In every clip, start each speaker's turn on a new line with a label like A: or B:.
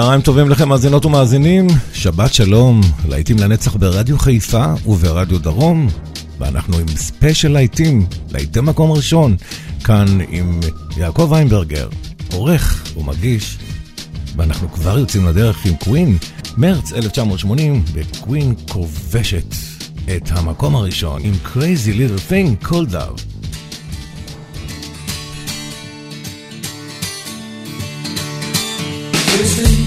A: צהריים טובים לכם מאזינות ומאזינים, שבת שלום, להיטים לנצח ברדיו חיפה וברדיו דרום, ואנחנו עם ספיישל להיטים, להיטי מקום ראשון, כאן עם יעקב איינברגר, עורך ומגיש, ואנחנו כבר יוצאים לדרך עם קווין, מרץ 1980, וקווין כובשת את המקום הראשון עם Crazy Little Thing Called Out. Listen.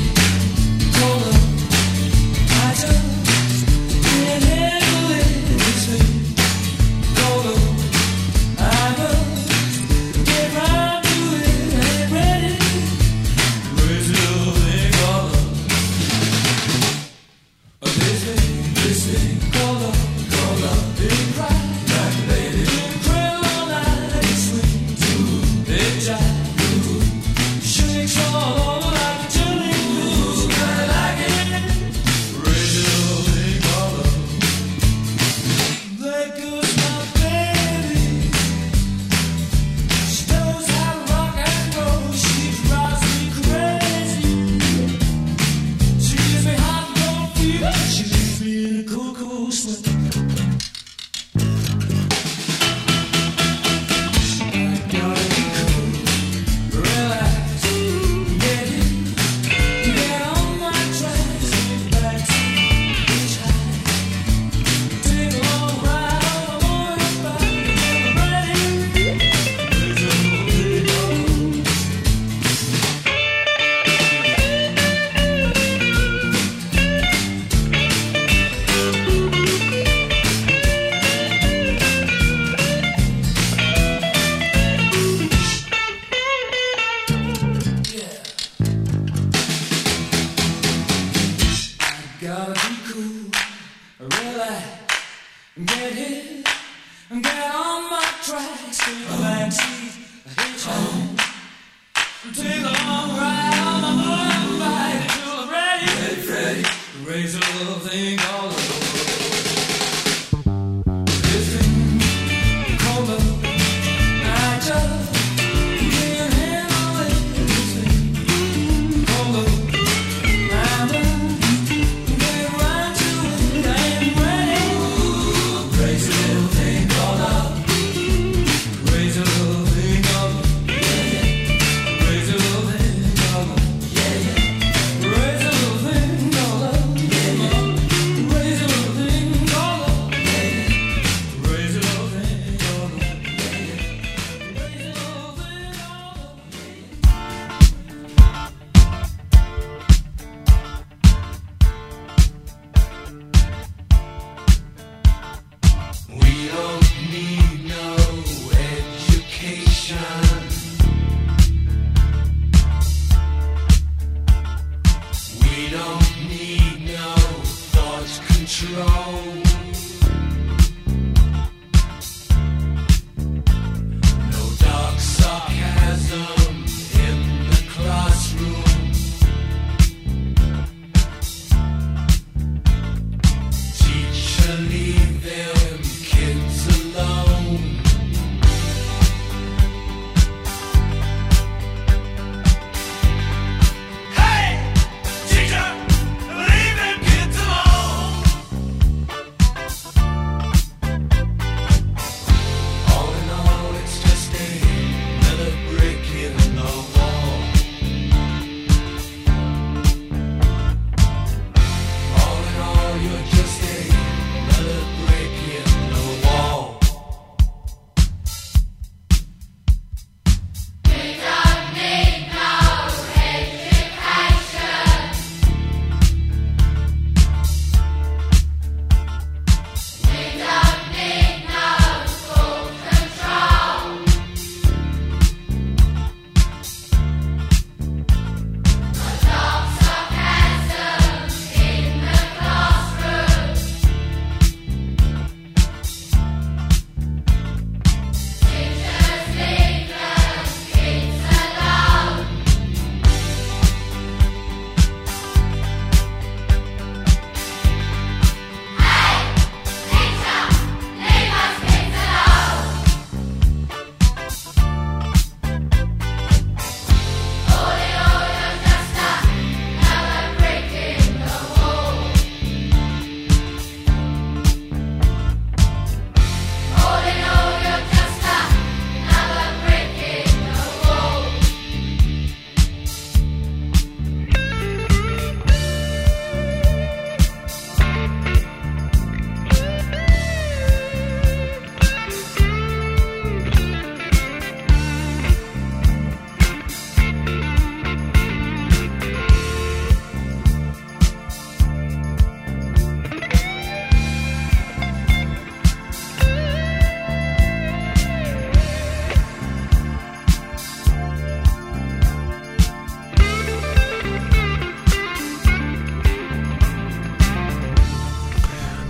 A: Thanks.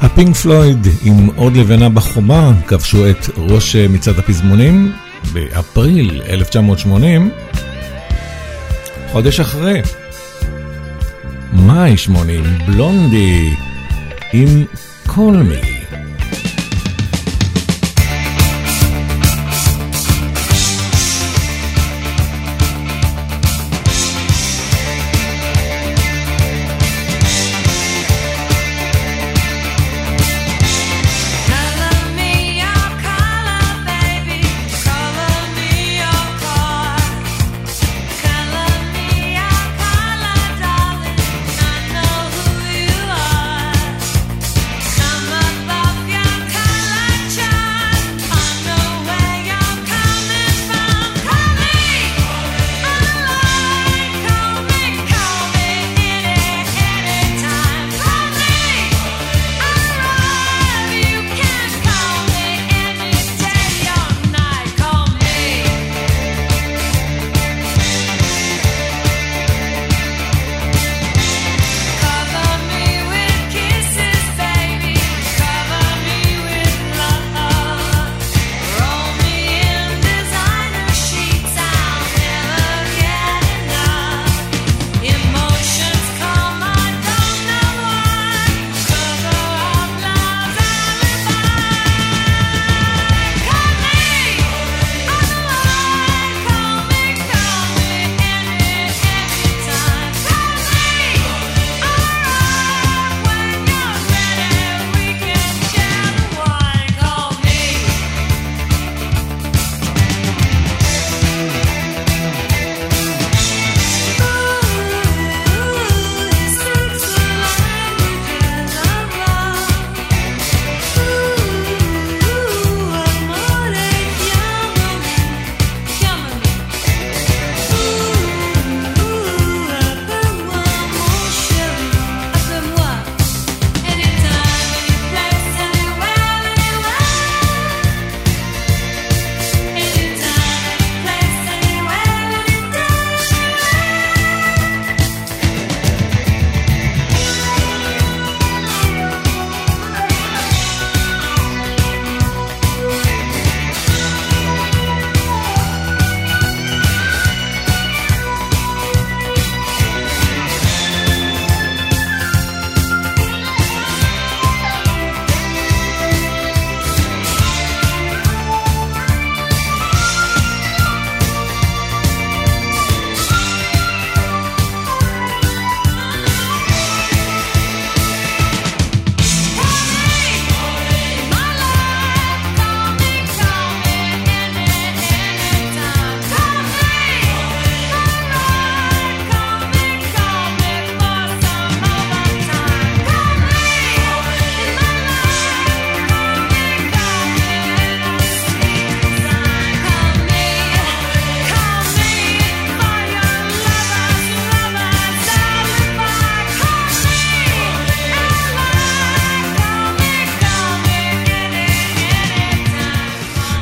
B: הפינק פלויד עם עוד לבנה בחומה כבשו את ראש מצעד הפזמונים באפריל 1980, חודש אחרי, מאי 80, בלונדי עם קולמי.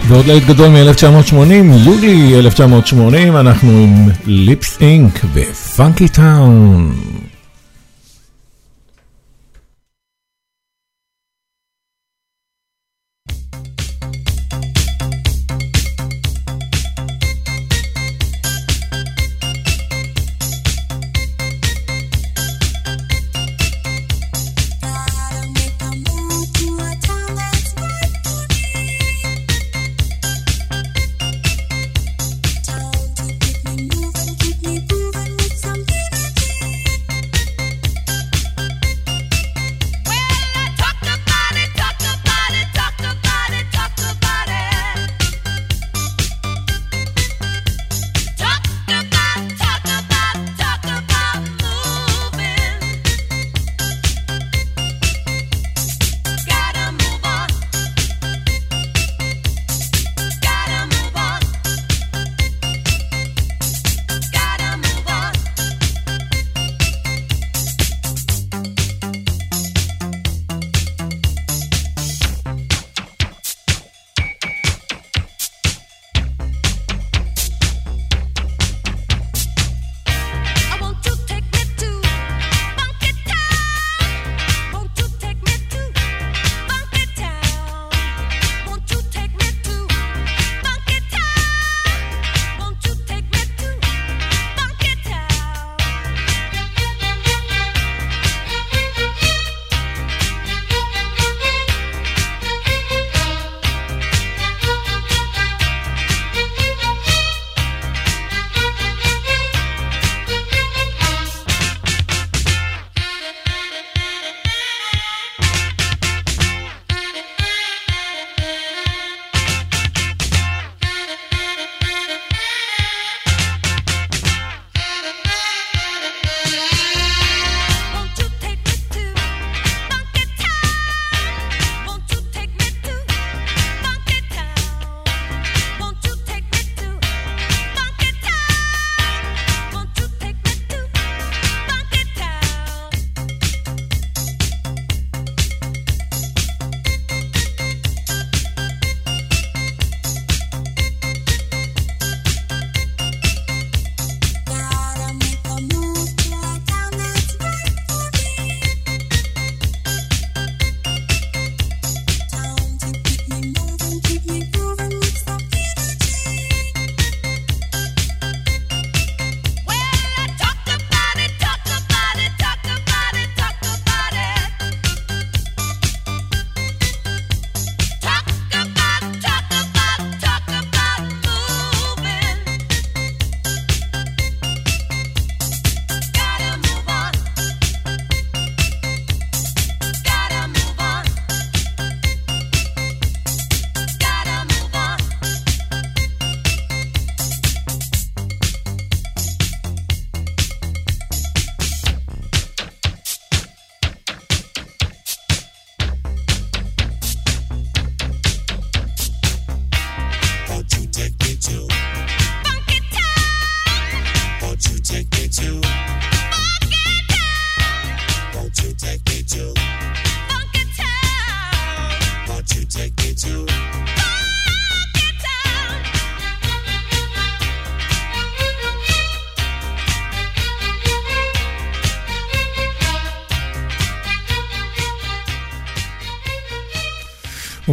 B: ועוד להיט גדול מ-1980, יולי 1980, אנחנו עם ליפס אינק ופאנקי טאון.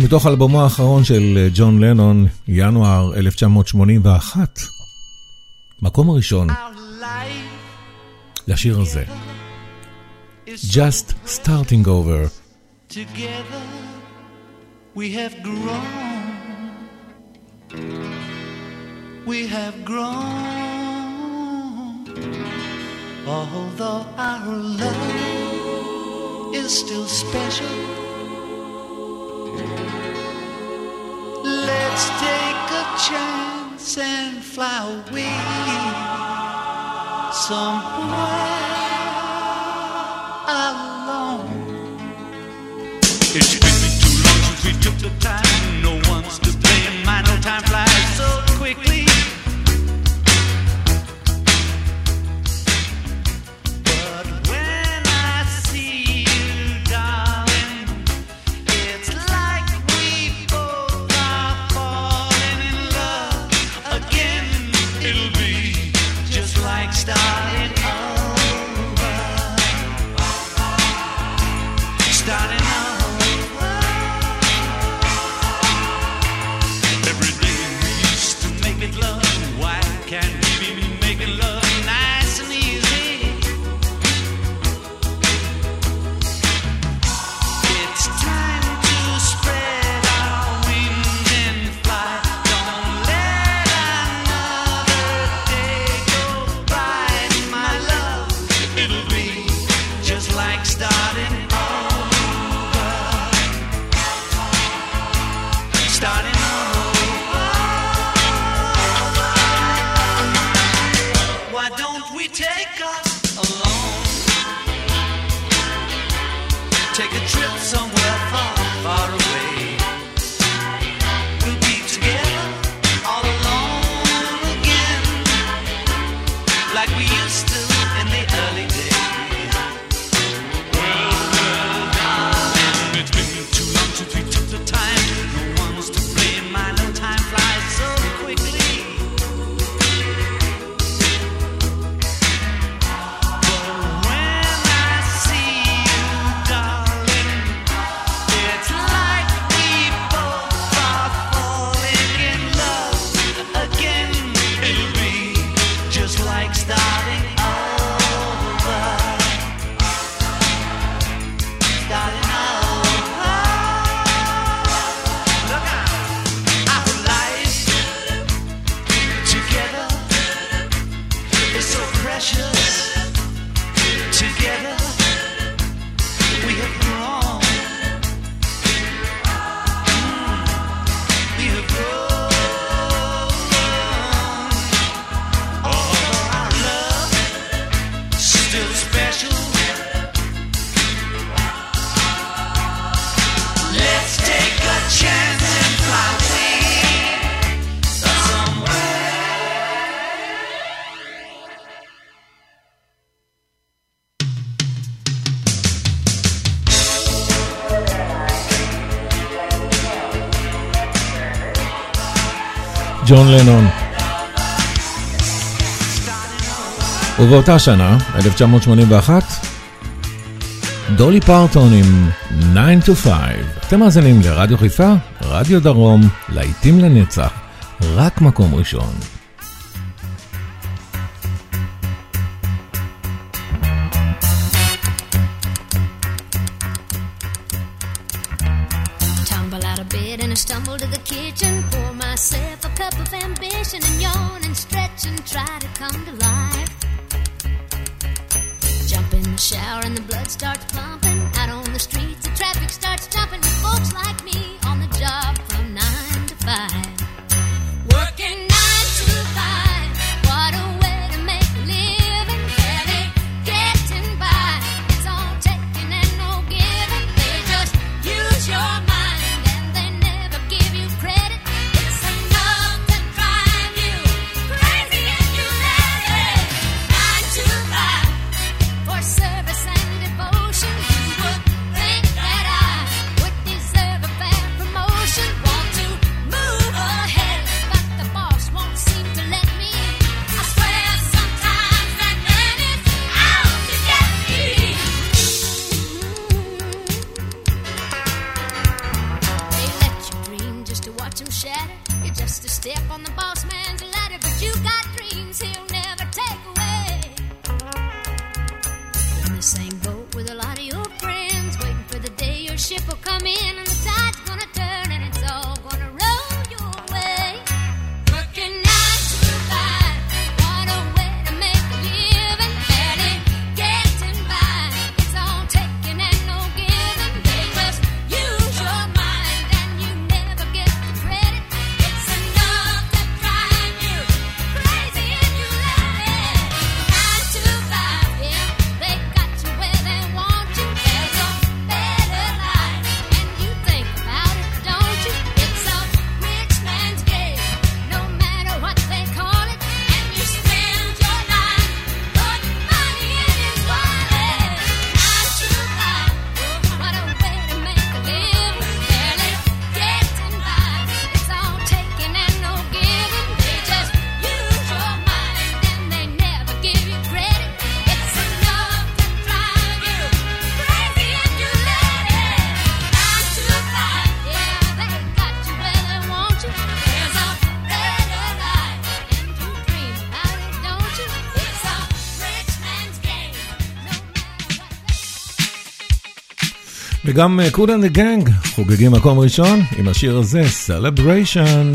C: ומתוך אלבומו האחרון של אה, ג'ון לנון, ינואר 1981, מקום הראשון לשיר הזה, Just Starting Over. Together we have grown, we have grown, although our love is still special. Let's take a chance and fly away somewhere alone. It's been too long since we took the time. ג'ון לנון. ובאותה שנה, 1981, דולי פרטון עם 9 to 5. אתם מאזינים לרדיו חיפה, רדיו דרום, להיטים לנצח, רק מקום ראשון.
D: וגם אה,
A: Kool and the Gang חוגגים מקום ראשון עם השיר הזה, Celebration.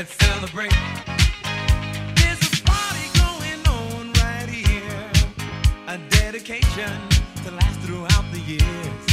E: Let's celebrate. There's a party going on right here. A dedication to last throughout the years.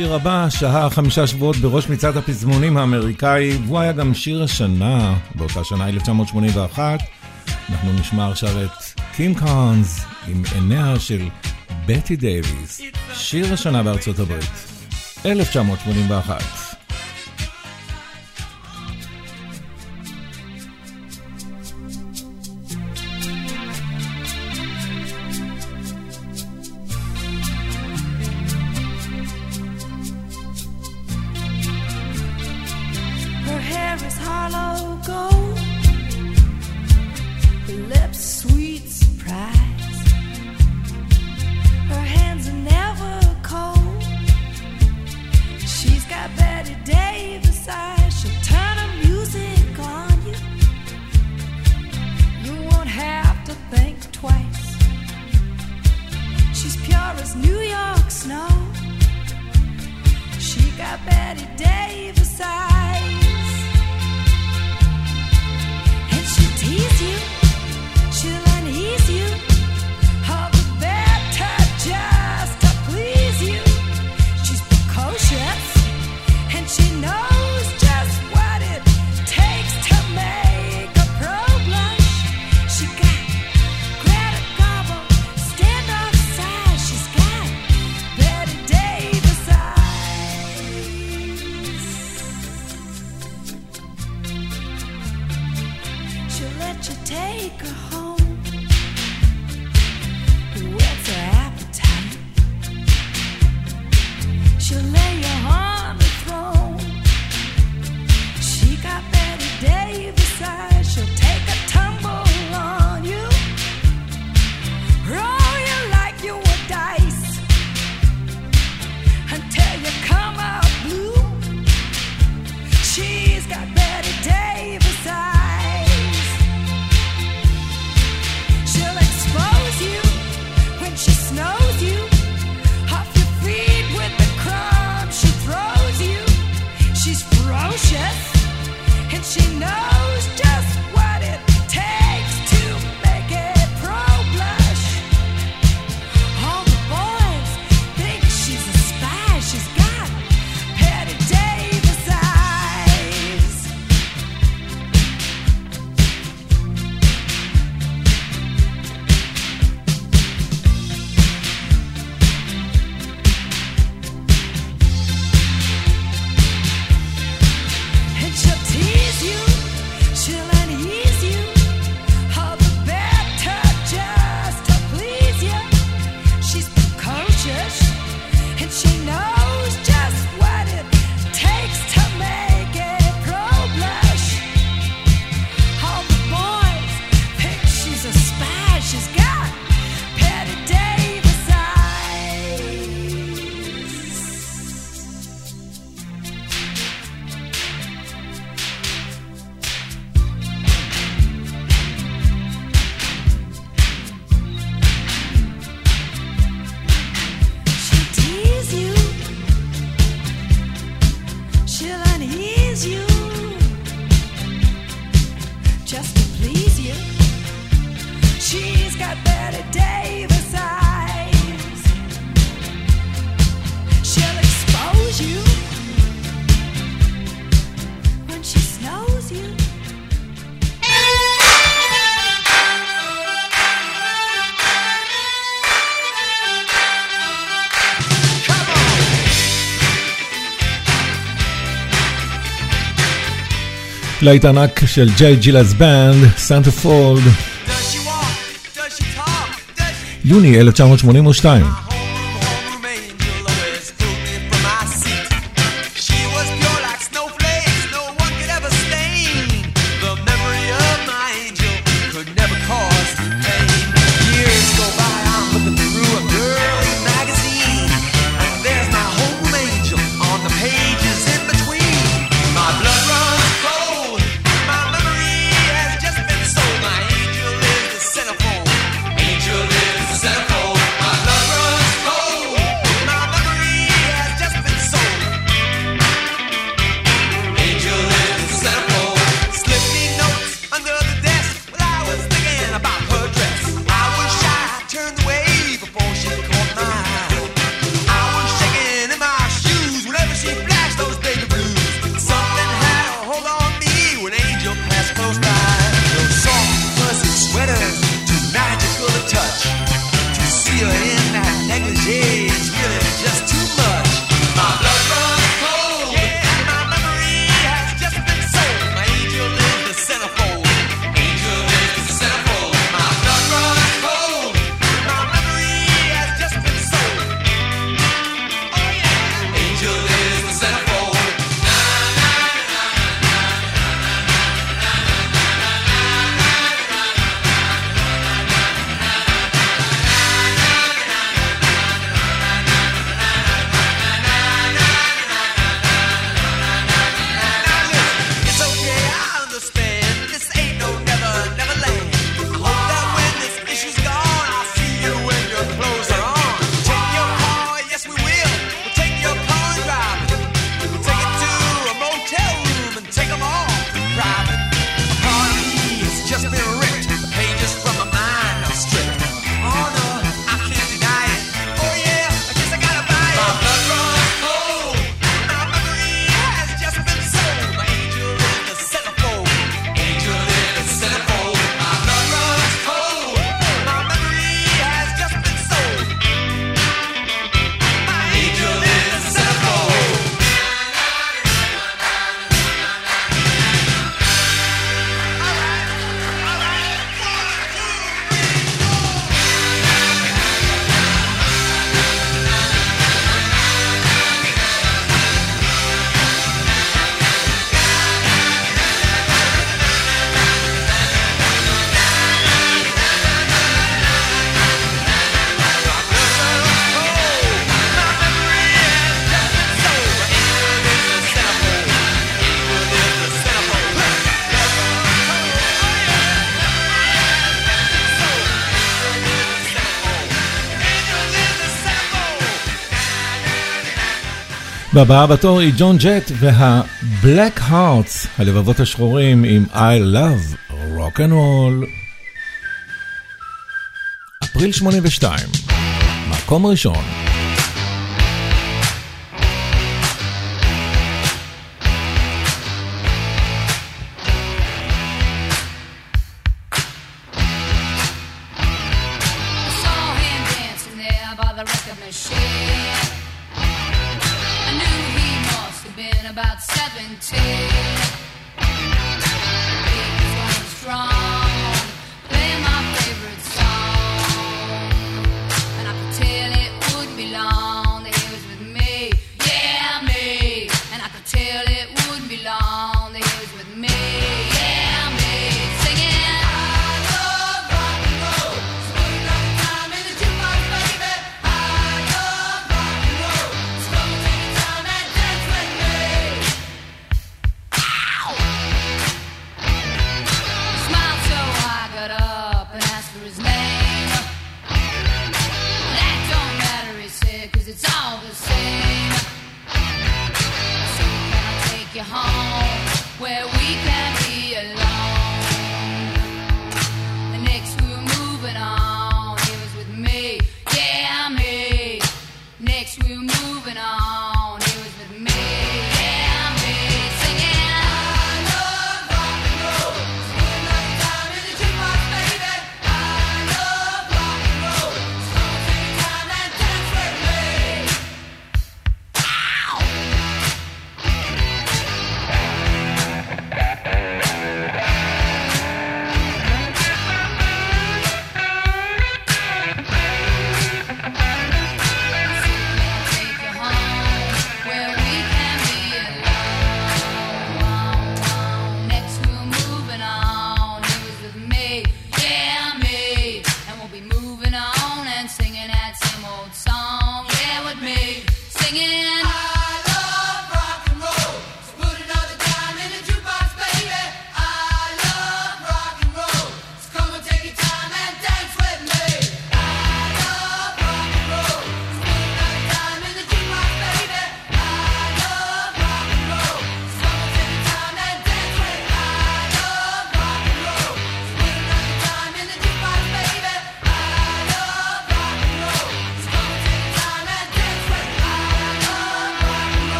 F: השיר הבא שהה חמישה שבועות בראש מצעד הפזמונים האמריקאי, והוא היה גם שיר השנה, באותה שנה 1981. אנחנו נשמע עכשיו את קים קארנס עם עיניה של בטי דייוויס, שיר השנה בארצות הברית, 1981. להיט ענק של ג'יי ג'ילס בנד, סנטה פולד, יוני 1982.
G: בבאה בתור היא ג'ון ג'ט וה-Black Hearts, הלבבות השחורים עם I Love Rock and Roll. אפריל 82, מקום ראשון.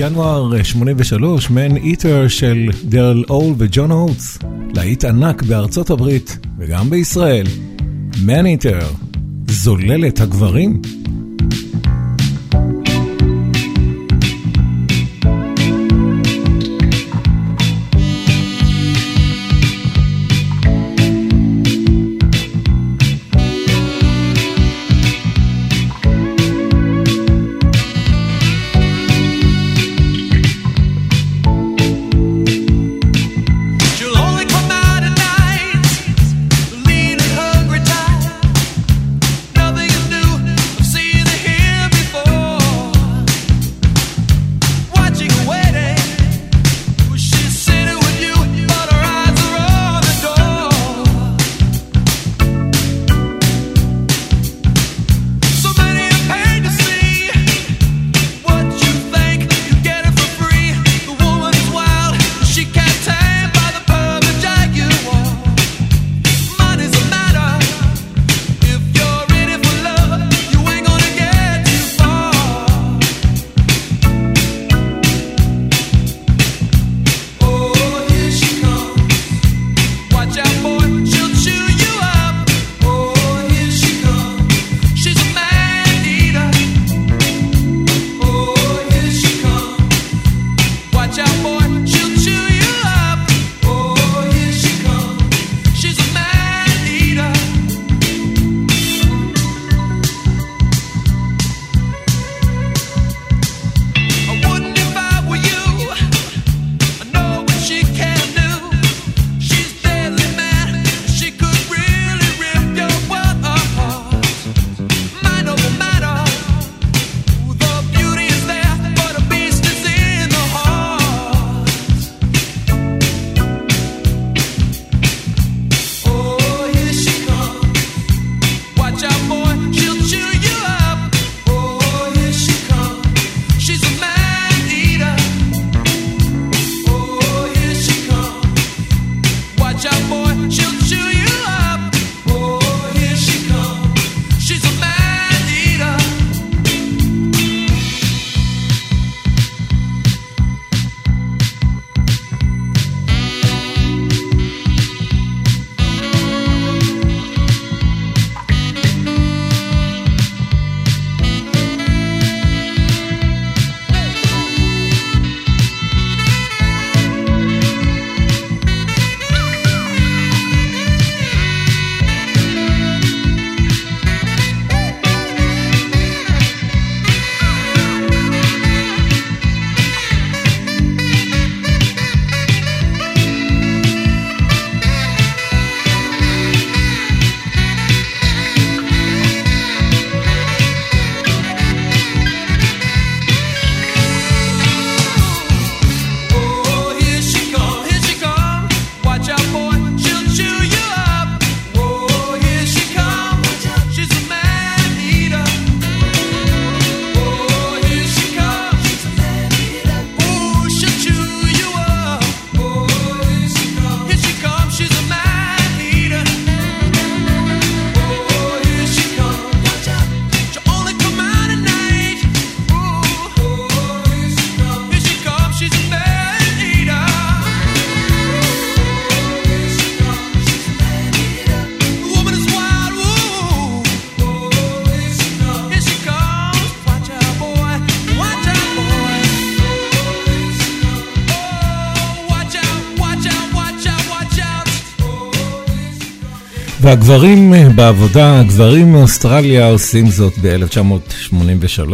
G: ינואר 83, מן איטר של דרל אול וג'ון אוטס, להיט ענק בארצות הברית וגם בישראל. מן איטר, זוללת הגברים.
H: והגברים אה, בעבודה, הגברים מאוסטרליה עושים זאת ב-1983,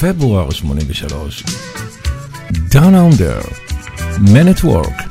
H: פברואר 83. Down Under, Man at Work.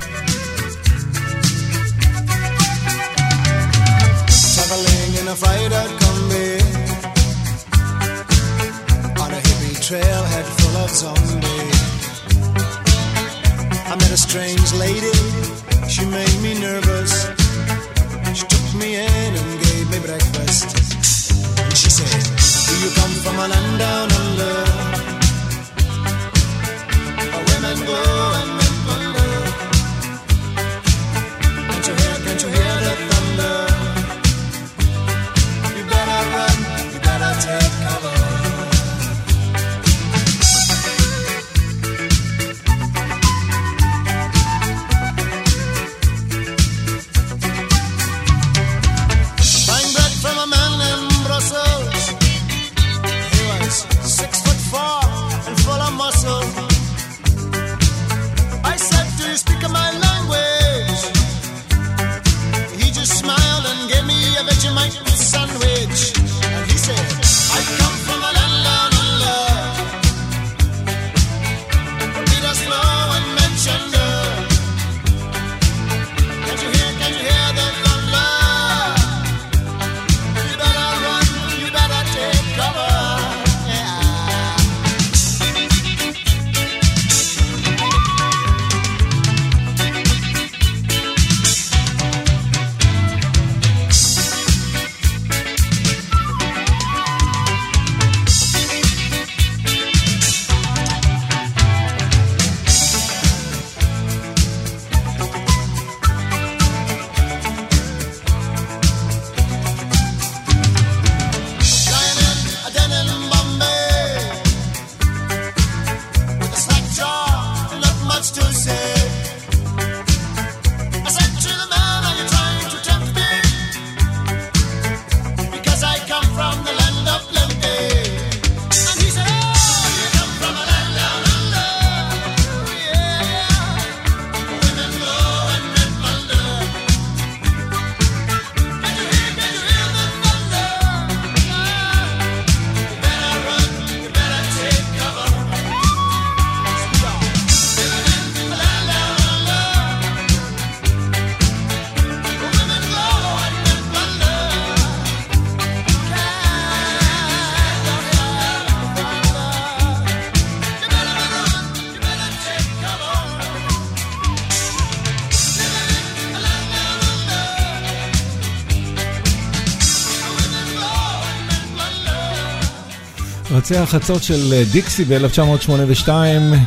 H: מבצעי החצות של אה, דיקסי ב-1982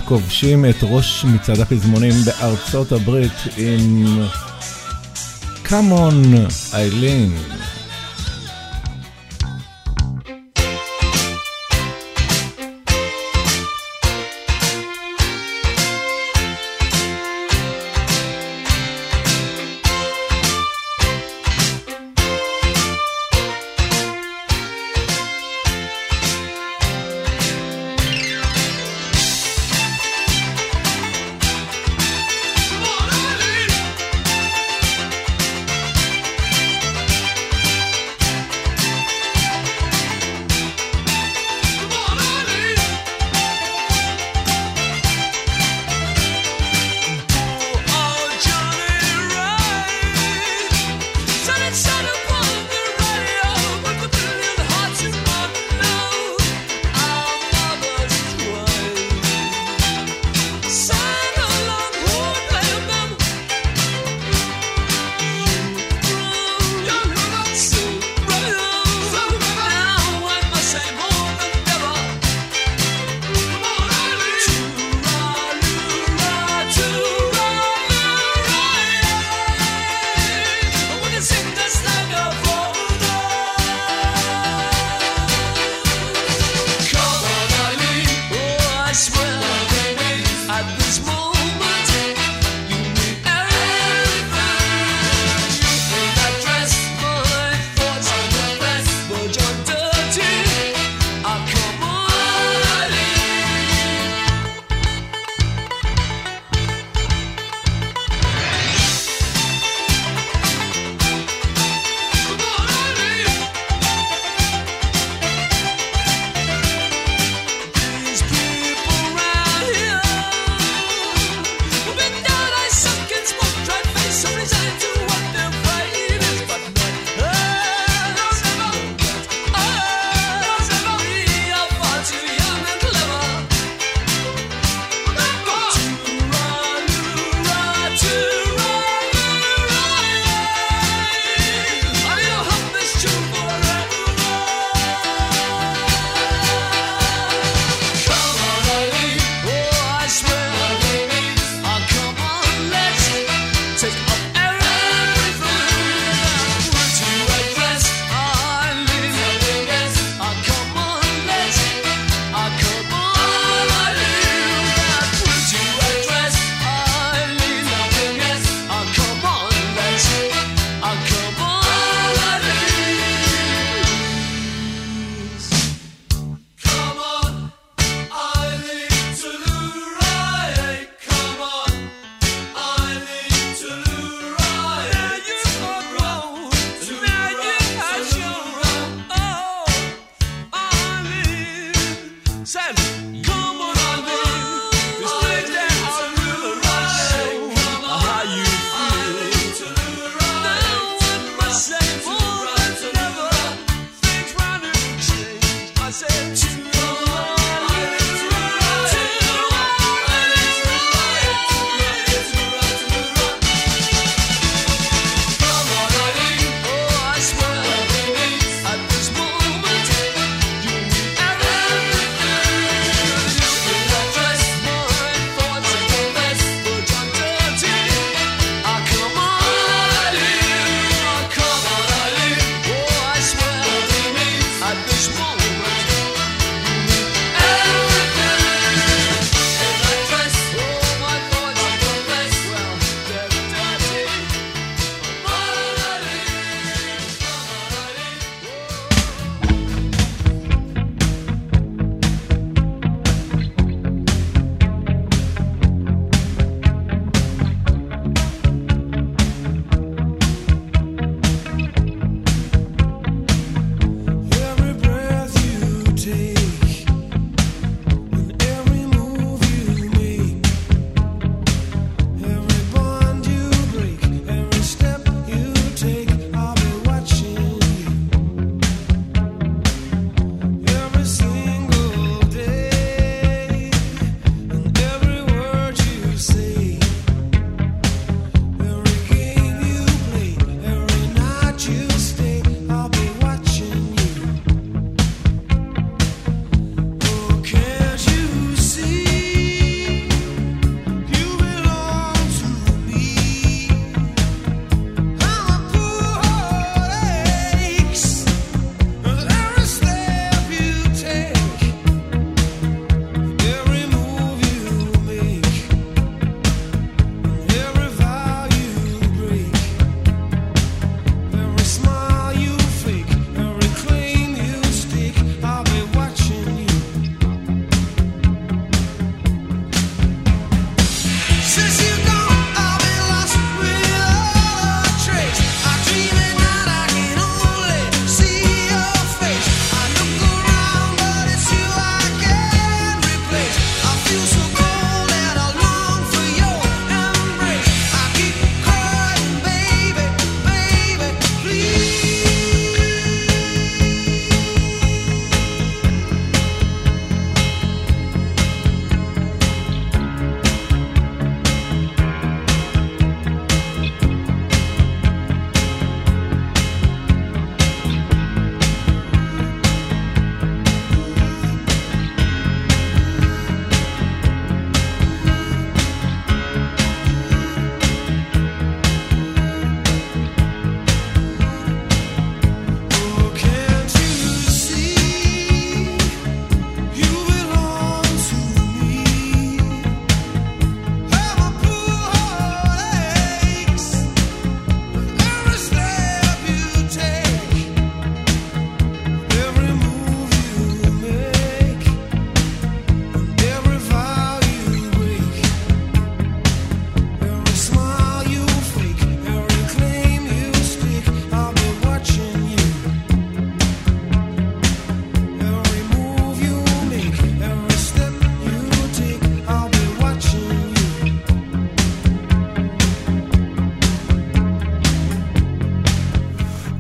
H: כובשים את ראש מצעד הפזמונים בארצות הברית עם Come on,
F: Eileen.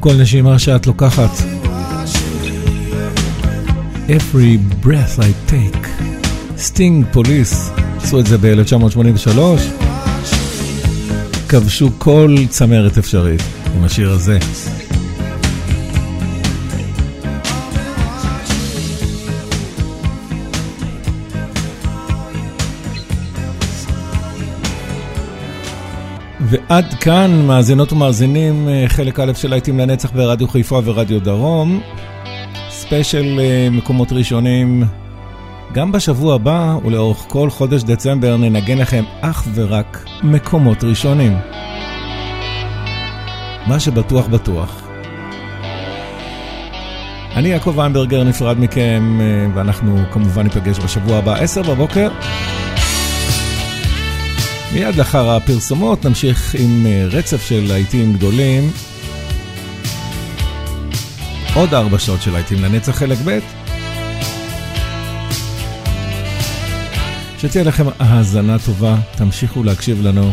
F: כל נשימה שאת לוקחת. Every breath I take. סטינג פוליס, עשו את זה ב-1983. כבשו כל צמרת אפשרית עם השיר הזה. עד כאן, מאזינות ומאזינים, אה, חלק א' של להיטים לנצח ברדיו חיפה ורדיו דרום. ספיישל אה, מקומות ראשונים. גם בשבוע הבא ולאורך כל חודש דצמבר ננגן לכם אך ורק מקומות ראשונים. מה שבטוח בטוח. אני יעקב איינברגר נפרד מכם, אה, ואנחנו כמובן ניפגש בשבוע הבא, עשר בבוקר. מיד לאחר הפרסומות נמשיך עם אה, רצף של להיטים גדולים. עוד ארבע שעות של להיטים לנצח חלק ב'. שתהיה לכם האזנה טובה, תמשיכו להקשיב לנו.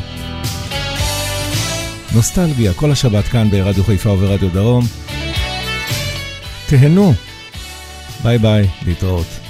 F: נוסטלגיה, כל השבת כאן ברדיו חיפה וברדיו דרום. תהנו. ביי ביי, להתראות.